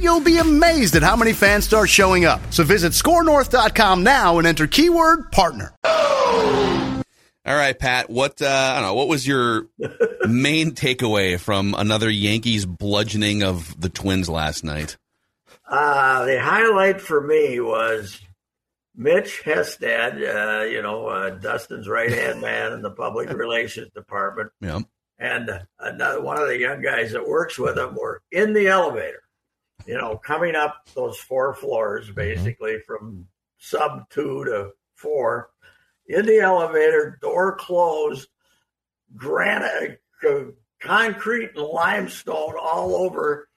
you'll be amazed at how many fans start showing up. So visit skornorth.com now and enter keyword partner. All right, Pat. What uh, I don't know. What was your main takeaway from another Yankees bludgeoning of the Twins last night? Uh, the highlight for me was Mitch Hestad, uh, you know, uh, Dustin's right hand man in the public relations department, Yeah. and another one of the young guys that works with him were in the elevator, you know, coming up those four floors, mm-hmm. basically from sub two to four, in the elevator, door closed, granite, concrete and limestone all over.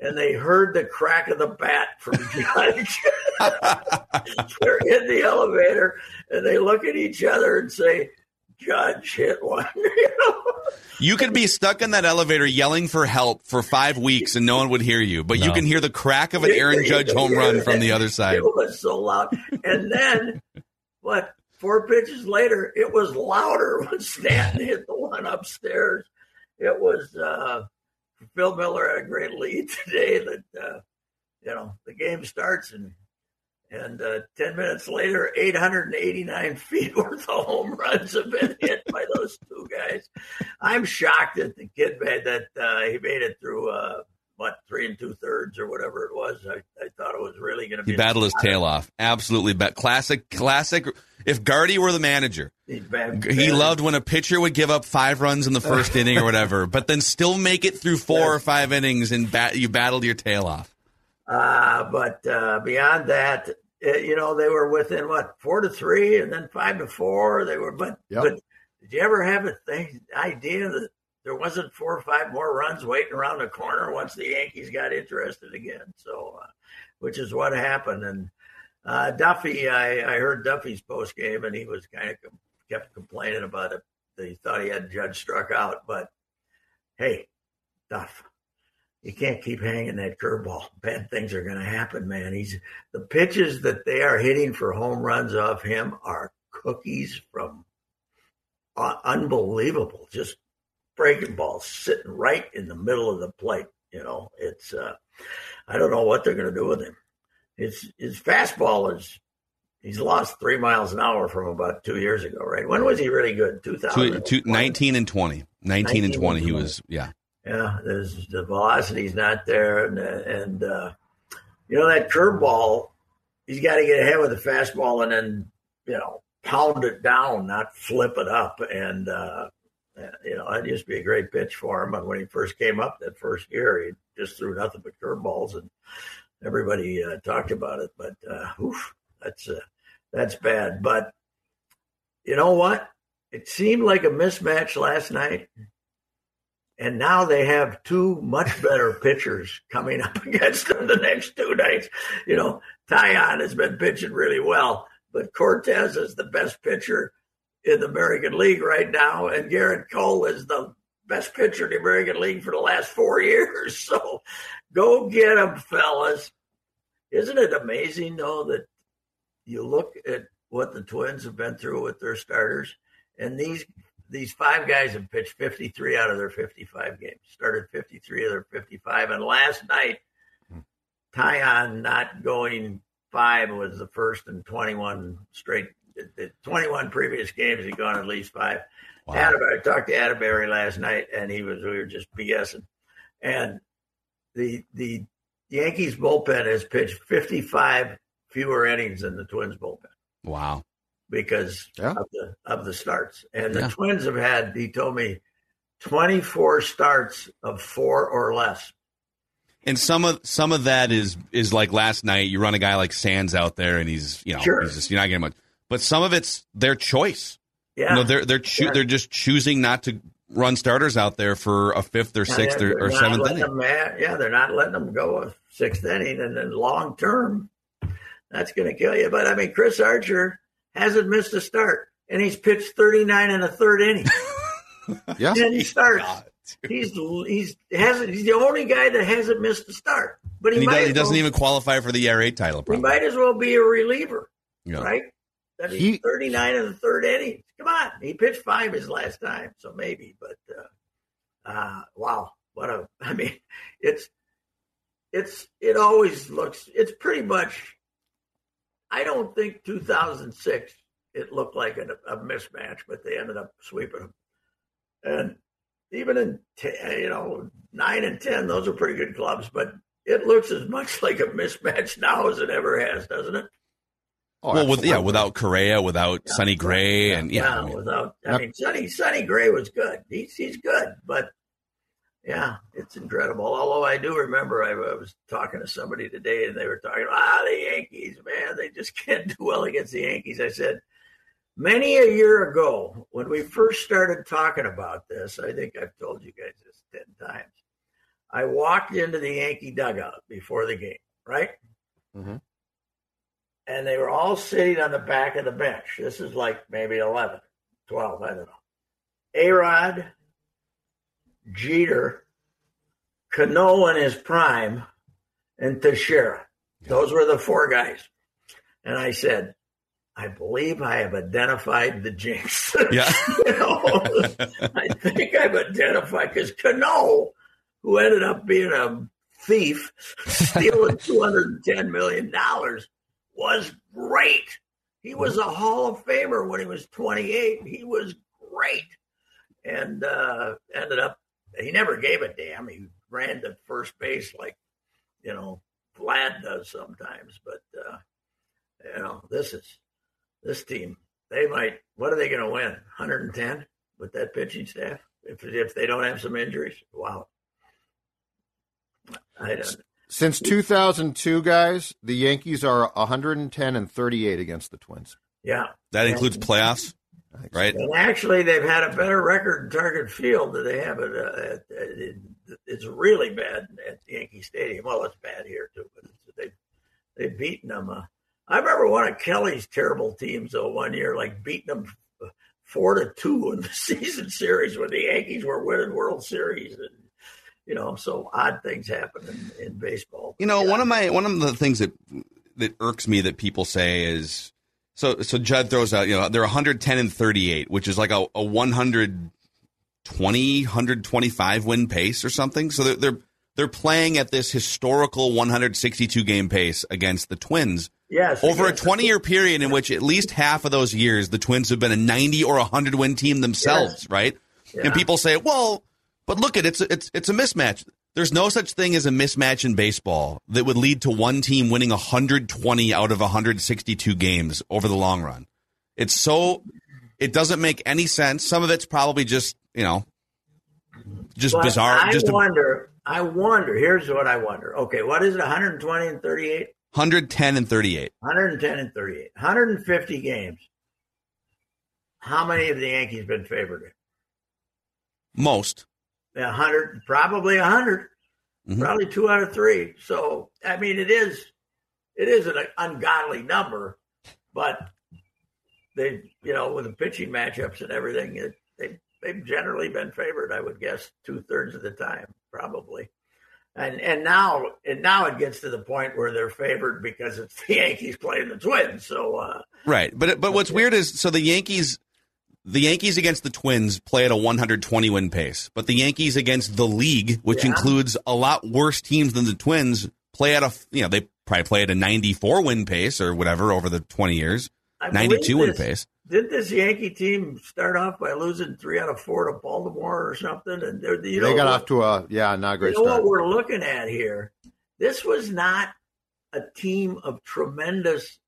And they heard the crack of the bat from Judge. They're in the elevator and they look at each other and say, Judge hit one. you know? You could be stuck in that elevator yelling for help for five weeks and no one would hear you, but you can hear the crack of an Aaron Judge home run from the other side. It was so loud. And then, what, four pitches later, it was louder when Stanton hit the one upstairs. It was, uh, Phil Miller had a great lead today that, uh, you know, the game starts and and uh, 10 minutes later, 889 feet worth of home runs have been hit by those two guys. I'm shocked that the kid made that uh, he made it through, uh, what, three and two thirds or whatever it was. I, I thought it was really going to be. He battled his tail off. Absolutely. Classic, classic. If Gardy were the manager, he loved when a pitcher would give up five runs in the first inning or whatever, but then still make it through four or five innings and bat, you battled your tail off. Uh, but uh, beyond that, uh, you know, they were within what four to three, and then five to four. They were, but Yep. but did you ever have a thing idea that there wasn't four or five more runs waiting around the corner once the Yankees got interested again? So, uh, which is what happened. And uh, Duffey, I, I heard Duffey's post game, and he was kind of com- kept complaining about it. He thought he had Judge struck out, but hey, Duff, you can't keep hanging that curveball. Bad things are going to happen, man. He's the pitches that they are hitting for home runs off him are cookies from uh, unbelievable. Just breaking balls sitting right in the middle of the plate. You know, it's uh, I don't know what they're going to do with him. His his fastball is he's lost three miles an hour from about two years ago, right? When was he really good? Two Two, thousand two, 19 and 20. 19 and 20, he was, yeah. Yeah, there's the velocity's not there, and and uh, you know that curveball, he's got to get ahead with the fastball and then you know pound it down, not flip it up. And uh, you know that used to be a great pitch for him. And when he first came up that first year, he just threw nothing but curveballs, and everybody uh, talked about it. But uh, oof, that's uh, that's bad. But you know what? It seemed like a mismatch last night. And now they have two much better pitchers coming up against them the next two nights. You know, Taillon has been pitching really well, but Cortes is the best pitcher in the American League right now, and Gerrit Cole is the best pitcher in the American League for the last four years. So go get them, fellas. Isn't it amazing, though, that you look at what the Twins have been through with their starters, and these these five guys have pitched 53 out of their 55 games, started 53 of their 55. And last night, hmm. Taillon not going five was the first in 21 straight, the- the 21 previous games, he'd gone at least five. Wow. Atterbury, I talked to Atterbury last night, and he was, we were just BSing. And the, the Yankees bullpen has pitched 55 fewer innings than the Twins bullpen. Wow. Because Yeah. of the of the starts. And the Yeah. Twins have had, he told me, 24 starts of four or less. And some of some of that is is like last night. You run a guy like Sands out there, and he's you know Sure. he's just you're not getting much. But some of it's their choice. Yeah. You know, they're they're choo- Yeah. they're just choosing not to run starters out there for a fifth or sixth or, or seventh inning. Them, yeah, they're not letting them go a sixth inning, and then long term, that's going to kill you. But I mean, Chris Archer hasn't missed a start, and he's pitched 39 in a third inning. Yeah. and he starts. God. He's he's hasn't he's the only guy that hasn't missed a start. But he, he, might does, he doesn't well, even qualify for the ERA title. he might as well be a reliever, Yeah. right? That He- 39 in the third inning. Come on, he pitched five his last time, so maybe. But uh, uh, wow, what a! I mean, it's it's it always looks. It's pretty much. I don't think 2006 it looked like a, a mismatch, but they ended up sweeping them. And even in ten, you know nine and ten, those are pretty good clubs, but it looks as much like a mismatch now as it ever has, doesn't it? Oh, well, with yeah, without Correa, without Yeah. Sonny Gray, and yeah, I mean, without I Yep. mean Sonny Sonny Gray was good. He's he's good, but yeah, it's incredible. Although I do remember I, I was talking to somebody today and they were talking ah the Yankees, man, they just can't do well against the Yankees. I said many a year ago when we first started talking about this, I think I've told you guys this ten times. I walked into the Yankee dugout before the game, right? Mhm. And they were all sitting on the back of the bench. This is like maybe 11, 12, I don't know. A Rod, Jeter, Cano in his prime, and Teixeira. Those were the four guys. And I said, I believe I have identified the jinx. yeah. you know, I think I've identified because Cano, who ended up being a thief, stealing two hundred and ten million dollars, was great. He was a Hall of Famer when he was twenty eight. He was great, and uh, ended up. He never gave a damn. He ran to first base like you know Vlad does sometimes, but uh, you know this is this team. They might. What are they going to win? 110 with that pitching staff if if they don't have some injuries. Wow. I don't. Since 2002, guys, the Yankees are 110 and 38 against the Twins. Yeah, That includes playoffs, right? and actually they've had a better record in Target Field than they have at. Uh, at, at it's really bad at Yankee Stadium. Well, it's bad here too, but it's, they they've beaten them. Uh, I remember one of Kelly's terrible teams though one year, like beating them four to two in the season series when the Yankees were winning World Series, and you know, so odd things happen in, in baseball. You know, Yeah. one of my one of the things that that irks me that people say is so so Judd throws out, you know, they're 110 and 38, which is like a, a 120 125 win pace or something. So they're they're they're playing at this historical 162 game pace against the Twins yes, over a 20 year period in which at least half of those years the Twins have been a 90 or 100 win team themselves, Yes. right? Yeah. And people say, "Well, but look at it's it's it's a mismatch." There's no such thing as a mismatch in baseball that would lead to one team winning 120 out of 162 games over the long run. It's so it doesn't make any sense. Some of it's probably just, you know, just But bizarre, I just wonder. I wonder. Here's what I wonder. Okay, what is it? 120 and 38, 110 and 38. 110 and 38, 150 games. How many of the Yankees been favored? in? Most. A hundred, probably a 100 Mhm. probably two out of three. So I mean, it is, it is an ungodly number, but they, you know, with the pitching matchups and everything, it, they they've generally been favored. I would guess two thirds of the time, probably. And and now and now it gets to the point where they're favored because it's the Yankees playing the Twins. So uh, Right. But but what's weird is so the Yankees the Yankees against the Twins play at a 120 win pace, but the Yankees against the league, which Yeah. includes a lot worse teams than the Twins, play at a you know they probably play at a 94 win pace or whatever over the 20 years, I 92 believe win this- pace. Didn't this Yankee team start off by losing three out of four to Baltimore or something? And they're, you know they got off to a yeah, not a great you know start. what we're looking at here? This was not a team of tremendous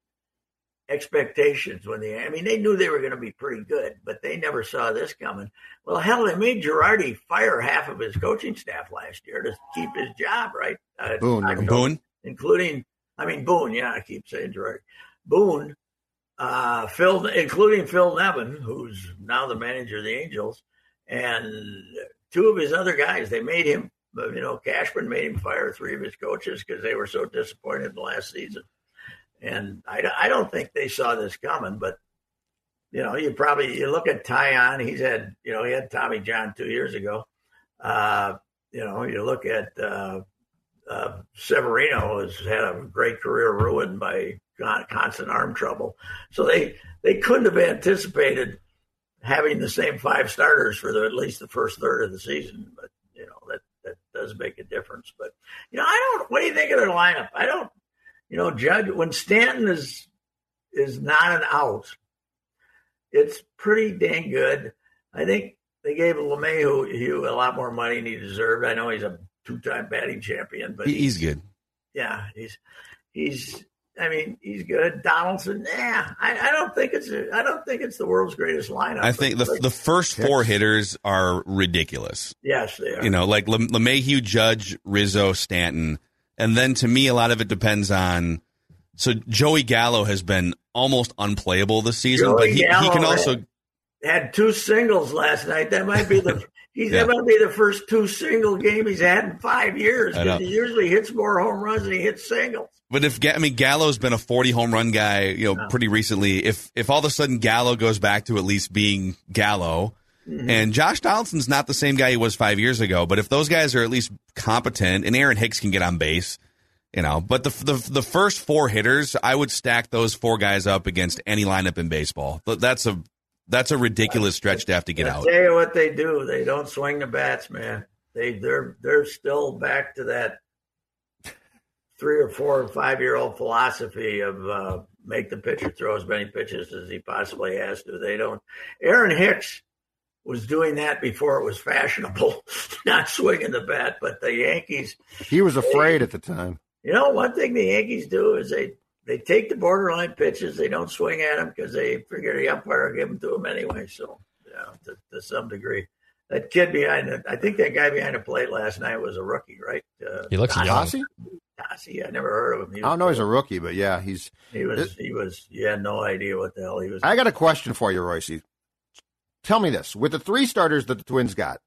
expectations when they, I mean, they knew they were going to be pretty good, but they never saw this coming. Well, hell, they made Girardi fire half of his coaching staff last year to keep his job, right? Uh, Boone, I Boone? including, I mean, Boone, yeah, I keep saying Girardi. Boone, uh, Phil, including Phil Nevin, who's now the manager of the Angels, and two of his other guys, they made him, you know, Cashman made him fire three of his coaches because they were so disappointed in the last season. And I, I don't think they saw this coming, but you know, you probably you look at Taillon. He's had you know he had Tommy John two years ago. Uh, you know, you look at uh, uh, Severino has had a great career ruined by constant arm trouble. So they they couldn't have anticipated having the same five starters for the, at least the first third of the season. But you know that that does make a difference. But you know, I don't. What do you think of their lineup? I don't you know, Judge, when Stanton is is not an out, it's pretty dang good. I think they gave LeMahieu a lot more money than he deserved. I know he's a two-time batting champion, but he's, he's good. Yeah, he's he's. I mean, he's good. Donaldson, yeah. I, I don't think it's I don't think it's the world's greatest lineup. I think the the first four hitters are ridiculous. Yes, they are. You know, like Le, LeMahieu, Judge, Rizzo, Stanton. And then to me, a lot of it depends on. So Joey Gallo has been almost unplayable this season, Joey but he, he can also. had, two singles last night. That might be the he's that might be the first two single game he's had in five years. He usually hits more home runs than he hits singles. But if I mean Gallo's been a 40 home run guy, you know, pretty recently. If if all of a sudden Gallo goes back to at least being Gallo, and Josh Donaldson's not the same guy he was five years ago, but if those guys are at least competent, and Aaron Hicks can get on base, you know. But the the the first four hitters, I would stack those four guys up against any lineup in baseball. Th- That's a that's a ridiculous stretch to have to get I out. tell you what they do. They don't swing the bats, man. They they're they're still back to that three or four or five year old philosophy of uh, make the pitcher throw as many pitches as he possibly has to. They don't. Aaron Hicks was doing that before it was fashionable, not swinging the bat. But the Yankees, He was afraid at the time. you know, one thing the Yankees do is they they take the borderline pitches. They don't swing at them because they figure the umpire will give them to them anyway. So, yeah, to, to some degree. That kid behind it, I think that guy behind the plate last night was a rookie, right? Uh, He looks young. Rossi? Tassi, I never heard of him. He I don't know. He's a rookie, but yeah, he's. He was. He was. You had no idea what the hell he was. I got a question for you, Royce. Tell me this: with the three starters that the Twins got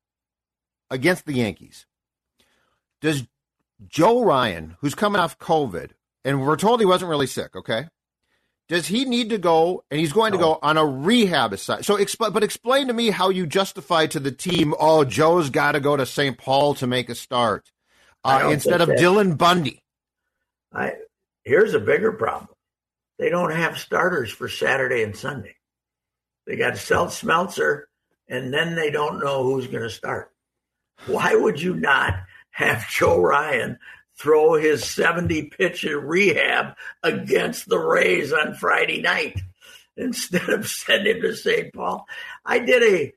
against the Yankees, does Joe Ryan, who's coming off COVID, and we're told he wasn't really sick, okay? Does he need to go, and he's going to go on a rehab assignment? So, but explain to me how you justify to the team, oh, Joe's got to go to St. Paul to make a start uh, instead of that- Dylan Bundy. I here's a bigger problem. They don't have starters for Saturday and Sunday. They got Selt Smeltzer, and then they don't know who's going to start. Why would you not have Joe Ryan throw his 70 pitch in rehab against the Rays on Friday night instead of sending him to St. Paul? I did a,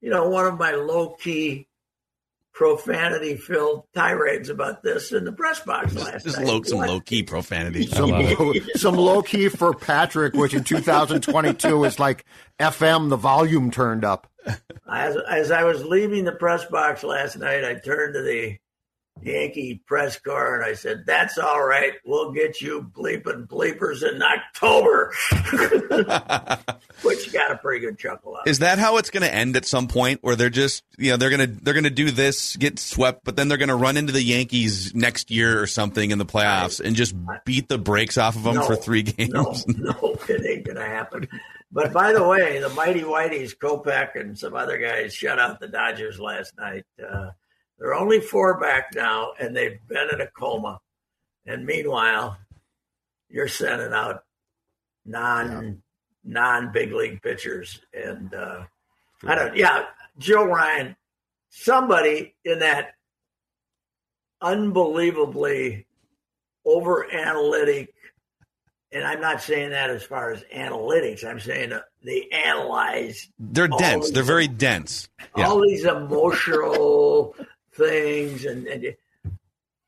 you know, one of my low key profanity filled tirades about this in the press box last Just night. low, some What? low key profanity. Some, low, some low key for Patrick, which in 2022 is like FM, the volume turned up. As, as I was leaving the press box last night, I turned to the Yankee press car and I said, That's all right. We'll get you bleeping bleepers in October. Which got a pretty good chuckle out. Is that how it's going to end at some point, where they're just you know they're gonna they're gonna do this, get swept, but then they're gonna run into the Yankees next year or something in the playoffs and just beat the brakes off of them No, for three games? No, no, it ain't going to happen. But by the way, the Mighty Whiteys, Kopech, and some other guys shut out the Dodgers last night. Uh, they're only four back now, and they've been in a coma. And meanwhile, you're sending out non non big league pitchers, and uh, I don't. Yeah, Joe Ryan, somebody in that unbelievably over analytic and I'm not saying that as far as analytics. I'm saying they analyze They're dense. They're very dense. Yeah. all these emotional things and, and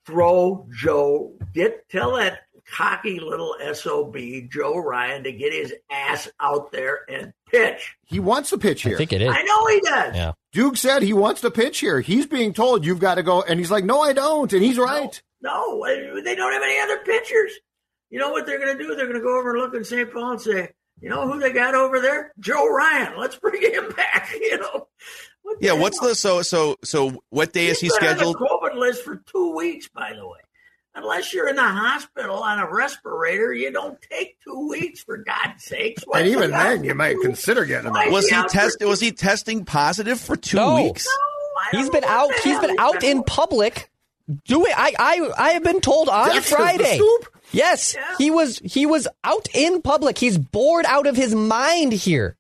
throw Joe get tell that cocky little SOB, Joe Ryan, to get his ass out there and pitch. He wants to pitch here. I think it is. I know he does. Yeah. Duke said he wants to pitch here. He's being told you've got to go, and he's like, "No, I don't," and he's right. No, they don't have any other pitchers. You know what they're going to do? They're going to go over and look in St. Paul and say, "You know who they got over there? Joe Ryan. Let's bring him back." You know. What Yeah, what's the so so so what day is he scheduled? On the COVID list for two weeks, by the way. Unless you're in the hospital on a respirator, you don't take two weeks for God's sakes. Why And even then, you might consider getting him Why. Was he out test was he testing positive for two No. weeks? No, I don't He's know been out. the He's hell been out in public Do it. I I I have been told on That's Friday. Yes, Yeah. he was he was out in public. He's bored out of his mind here.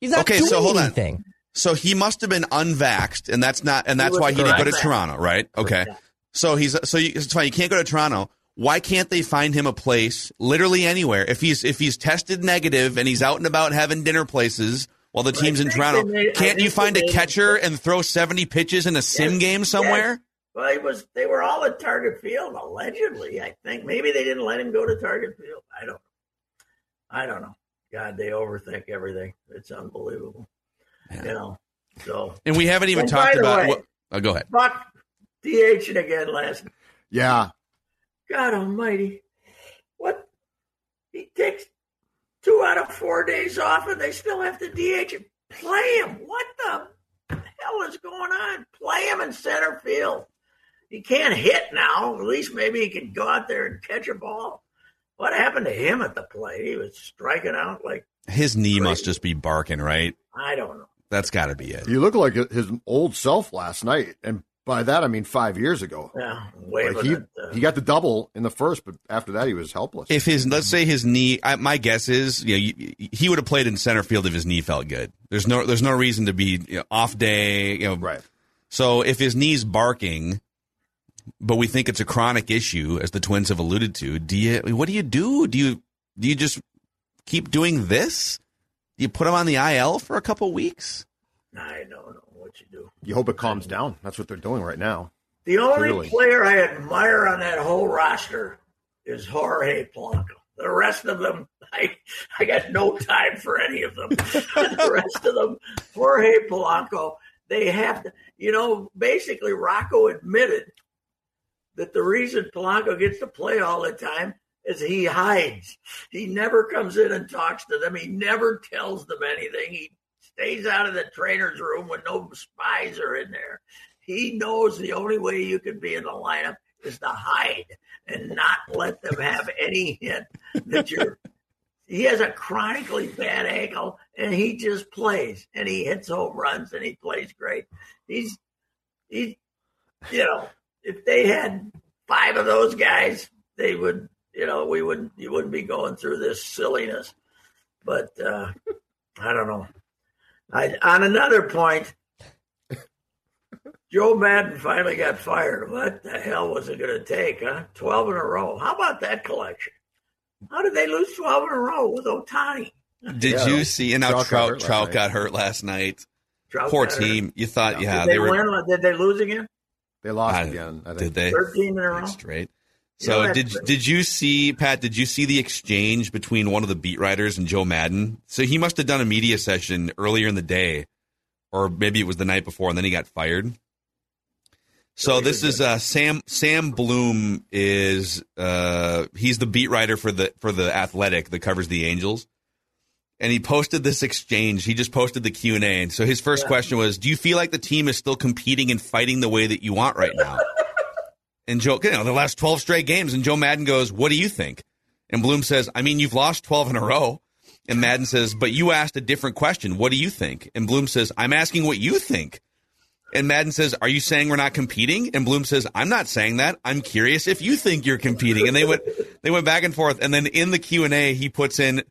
He's not Okay, doing so hold on. So he must have been unvaxxed, and that's not, and that's was why he didn't go to. Toronto, right? Okay. So he's so you, it's fine. You can't go to Toronto. Why can't they find him a place, literally anywhere? If he's if he's tested negative and he's out and about having dinner places while the team's in Toronto, made- can't you find a catcher and throw seventy pitches in a sim Yes, game somewhere? Well, he was. They were all at Target Field, allegedly. I think maybe they didn't let him go to Target Field. I don't. I don't know. God, they overthink everything. It's unbelievable. You know. So And we haven't even And talked by the about. way- what, oh, go ahead. Buck DHing again last. Night. Yeah, God Almighty, what? He takes two out of four days off, and they still have to DH him. Play him. What the hell is going on? Play him in center field. He can't hit now. At least maybe he can go out there and catch a ball. What happened to him at the plate? He was striking out like His knee must just be barking, right? I don't know. That's got to be it. he looked like his old self last night, and by that I mean five years ago. Yeah, waving Like he at, uh, he got the double in the first, but after that he was helpless. If his let's say his knee, I, my guess is, you know, you, he would have played in center field if his knee felt good. There's no there's no reason to be you know, off day, you know. right. So if his knee's barking, but we think it's a chronic issue, as the Twins have alluded to, do you? What do you do? Do you do you just keep doing this? Do you put him on the IL for a couple weeks? I don't know what you do. You hope it calms down. That's what they're doing right now. The only Clearly. player I admire on that whole roster is Jorge Polanco. The rest of them, I, I got no time for any of them. the rest of them, Jorge Polanco, they have to, you know, basically Rocco admitted that the reason Polanco gets to play all the time is he hides. He never comes in and talks to them. He never tells them anything. He stays out of the trainer's room when no spies are in there. He knows the only way you can be in the lineup is to hide and not let them have any hint that you're. He has a chronically bad ankle, and he just plays and he hits home runs and he plays great. He's he, you know, if they had five of those guys, they would, you know, we wouldn't you wouldn't be going through this silliness. But uh, I don't know. I, on another point, Joe Maddon finally got fired. What the hell was it going to take, huh? 12 in a row. How about that collection? How did they lose 12 in a row with Ohtani? Did Yeah. you see? And now Trout got Trout hurt last Trout night. got hurt last night. Trout Poor got hurt. team. You thought, yeah, did they, were. win? Did they lose again? They lost I- again. I think. Did they? 13 in a row? Straight. So that's did did you see Pat? Did you see the exchange between one of the beat writers and Joe Maddon? So he must have done a media session earlier in the day, or maybe it was the night before, and then he got fired. So this is uh, Sam Sam Blum is uh, he's the beat writer for the for the Athletic that covers the Angels, and he posted this exchange. He just posted the Q and A, and so his first question was, "Do you feel like the team is still competing and fighting the way that you want right now?" And Joe, you know, the last 12 straight games. And Joe Maddon goes, What do you think? And Blum says, I mean, you've lost 12 in a row. And Maddon says, But you asked a different question. What do you think? And Blum says, I'm asking what you think. And Maddon says, Are you saying we're not competing? And Blum says, I'm not saying that. I'm curious if you think you're competing. And they went, they went back and forth. And then in the Q and A, he puts in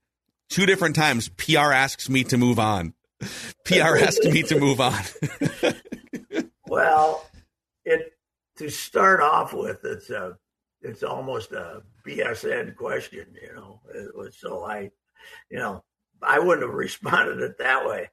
two different times. PR asks me to move on. PR asks me to move on. Well, it to start off with, it's a it's almost a BSN question, you know. It was so I, you know, I wouldn't have responded it that way.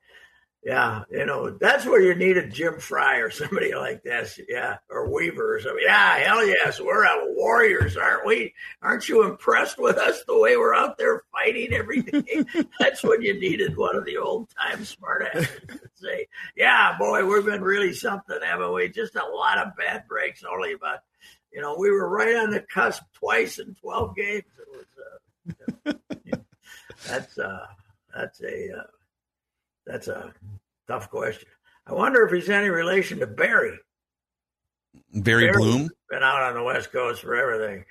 Yeah, you know, that's where you need a Jim Frey or somebody like this. Yeah, or Weaver or something. Yeah, hell yes, we're out warriors, aren't we? Aren't you impressed with us the way we're out there fighting every day? that's when you needed one of the old time smartasses to say, "Yeah, boy, we've been really something, haven't we? Just a lot of bad breaks, only about." You know, we were right on the cusp twice in twelve games. It was, uh, that's uh, that's a uh, that's a tough question. I wonder if he's any relation to Barry. Barry, Bloom been out on the West Coast for everything.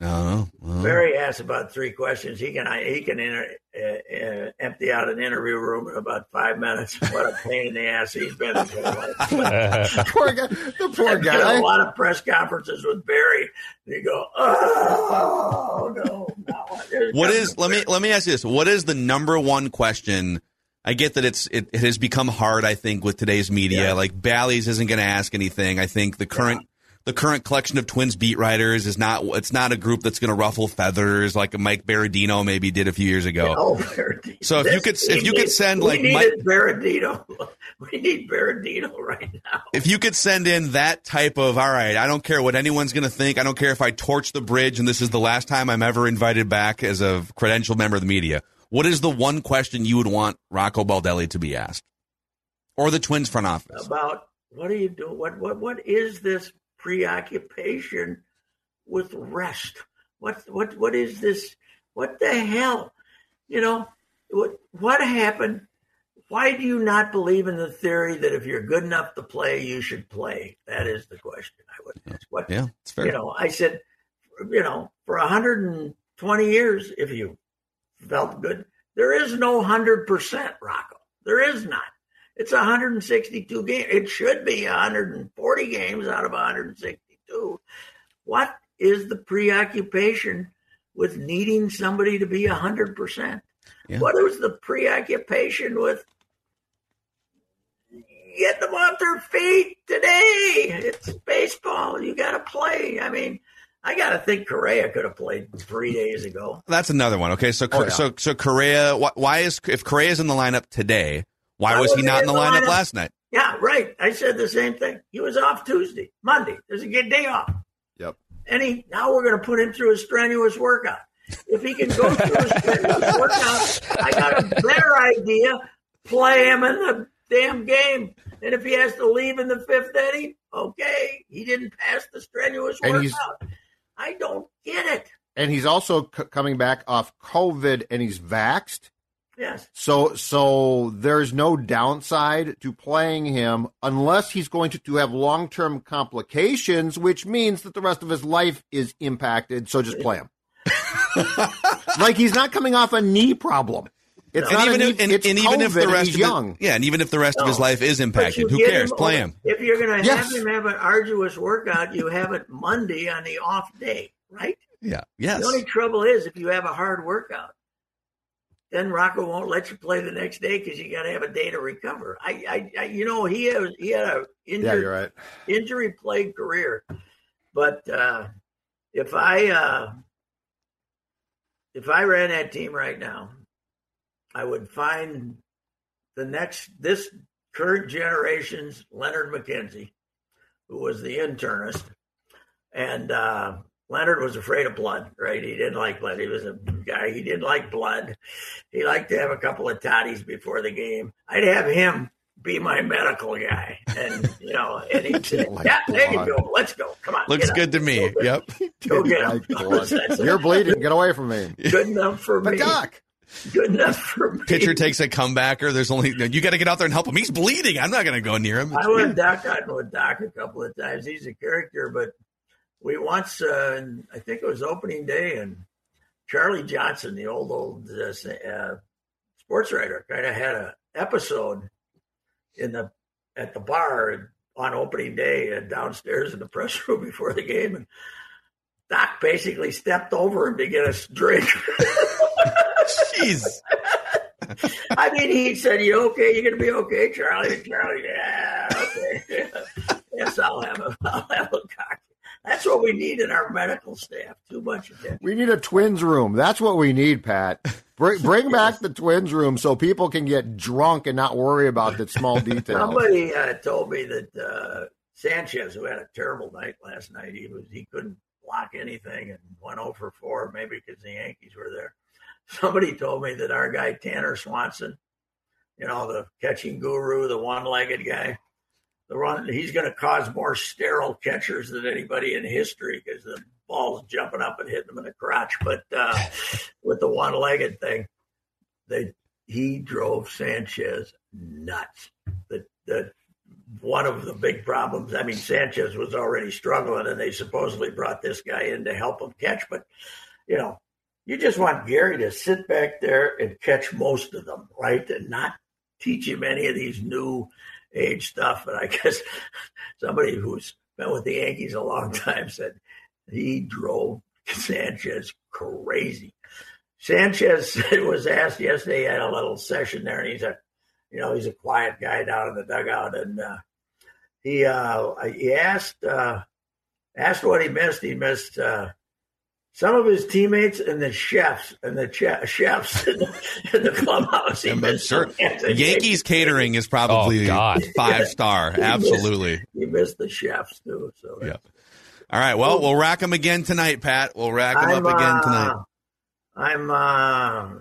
Oh, well. Barry asks about three questions. He can he can inter, uh, uh, empty out an interview room in about five minutes. What a pain in the ass he's been. in his life. poor guy. The poor I've guy. a lot of press conferences with Barry. And you go, oh no, not one. There's What nothing is? Let me let me ask you this: What is the number one question? I get that it's it, it has become hard. I think with today's media, Yeah. like Bally's isn't going to ask anything. I think the current the current collection of Twins beat writers is not. It's not a group that's going to ruffle feathers like Mike Berardino maybe did a few years ago. Oh, Berardino. So if you could- if you could send, we like, Berardino. We need Berardino right now. If you could send in that type of, all right, I don't care what anyone's going to think. I don't care if I torch the bridge and this is the last time I'm ever invited back as a credentialed member of the media. What is the one question you would want Rocco Baldelli to be asked? Or the Twins front office? About what do you do? What what what is this preoccupation with rest? What what what is this? What the hell? You know what what happened? Why do you not believe in the theory that if you're good enough to play, you should play? That is the question I would ask. What Yeah, it's fair. you know, I said, you know, for 120 years, if you felt good, there is no 100%, Rocco. There is not. It's 162 games. It should be 140 games out of 162. What is the preoccupation with needing somebody to be 100%? Yeah. What is the preoccupation with get them off their feet today. It's baseball. You got to play. I mean, I got to think Correa could have played three days ago. That's another one. Okay, so Oh, yeah. so so Correa. Why, why is if Correa's in the lineup today? Why Why was he wasn't in the lineup lineup? last night? Yeah, right. I said the same thing. He was off Tuesday, Monday. There's a good day off. Yep. And he now we're going to put him through a strenuous workout. If he can go through a strenuous workout, I got a better idea. Play him in the damn game. And if he has to leave in the fifth inning, okay, he didn't pass the strenuous And workout. I don't get it. And he's also c- coming back off COVID and he's vaxxed. Yes. So so there's no downside to playing him unless he's going to, to have long term complications, which means that the rest of his life is impacted. So just play him. like he's not coming off a knee problem. It's And not even a knee, if, and, it's and even if the rest he's of young. It, yeah, and even if the rest of his life is impacted, who cares? him- Play him. If you're going to Yes. have him have an arduous workout, you have it Monday on the off day, right? Yeah. Yes. The only trouble is if you have a hard workout, then Rocco won't let you play the next day because you got to have a day to recover. I, I, I you know, he has, he had a Yeah, injury, you're right. injury plagued career, but uh, if I uh, if I ran that team right now, I would find the next this current generation's Leonard Michienzi, who was the internist, and uh, Leonard was afraid of blood. Right, he didn't like blood. He was a guy. He didn't like blood. He liked to have a couple of toddies before the game. I'd have him be my medical guy, and you know, and he'd say, Like "Yeah, there you go. Let's go. Come on, Looks get up. good to me. Go Yep. Go get him. Like You're bleeding. Get away from me. good enough for But me. doc, Good enough for me. Pitcher takes a comebacker. There's only you got to get out there and help him. He's bleeding. I'm not going to go near him. I went Doc Cotton with Doc a couple of times. He's a character, but we once, uh, I think it was opening day, and Charlie Johnson, the old old uh, uh, sports writer, kind of had a episode in the at the bar on opening day uh, downstairs in the press room before the game, and Doc basically stepped over him to get us a drink. Jeez. I mean, he said, "You okay? You're gonna be okay, Charlie." Charlie, yeah, okay. yes, I'll have a, I'll have a cock. That's what we need in our medical staff. Too much attention. we need a twins room. That's what we need, Pat. Bring, bring back the twins room so people can get drunk and not worry about the small details. Somebody uh, told me that uh, Sanchez, who had a terrible night last night, he was he couldn't block anything and went over 4, maybe because the Yankees were there. Somebody told me that our guy Tanner Swanson, you know, the catching guru, the one-legged guy, the run he's going to cause more sterile catchers than anybody in history because the ball's jumping up and hitting them in the crotch. But uh, with the one-legged thing, they he drove Sanchez nuts. The the one of the big problems. I mean, Sanchez was already struggling, and they supposedly brought this guy in to help him catch. But you know, you just want Gary to sit back there and catch most of them, right, and not teach him any of these new age stuff. But I guess somebody who's been with the Yankees a long time said he drove Sanchez crazy. Sanchez was asked yesterday, had a little session there, and he's a, you know, he's a quiet guy down in the dugout, and uh, he uh, he asked uh, asked what he missed. He missed uh, some of his teammates and the chefs and the che- chefs in the, in the clubhouse. He I'm sure some- Yankees catering is probably Oh, God. five star. He missed- Absolutely. He missed the chefs too. So Yeah. All right. Well, we'll rack them again tonight, Pat. We'll rack them I'm, up again uh, tonight. I'm uh,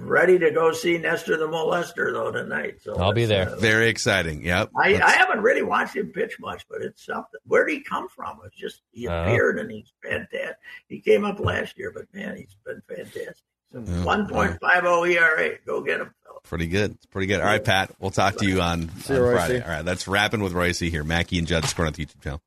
ready to go see Nestor the Molester though tonight. So I'll be there. uh, Very exciting. Yep. I, I haven't really watched him pitch much, but it's something. Where did he come from? It's just he Uh. appeared and he's fantastic. He came up last year, but man, he's been fantastic. Yeah. One point five zero ERA. Go get him, fella. Pretty good. It's pretty good. All right, Pat. We'll talk to you on, on. Friday. All right. That's wrapping with Royce here. Mackey and Judd scoring on the YouTube channel.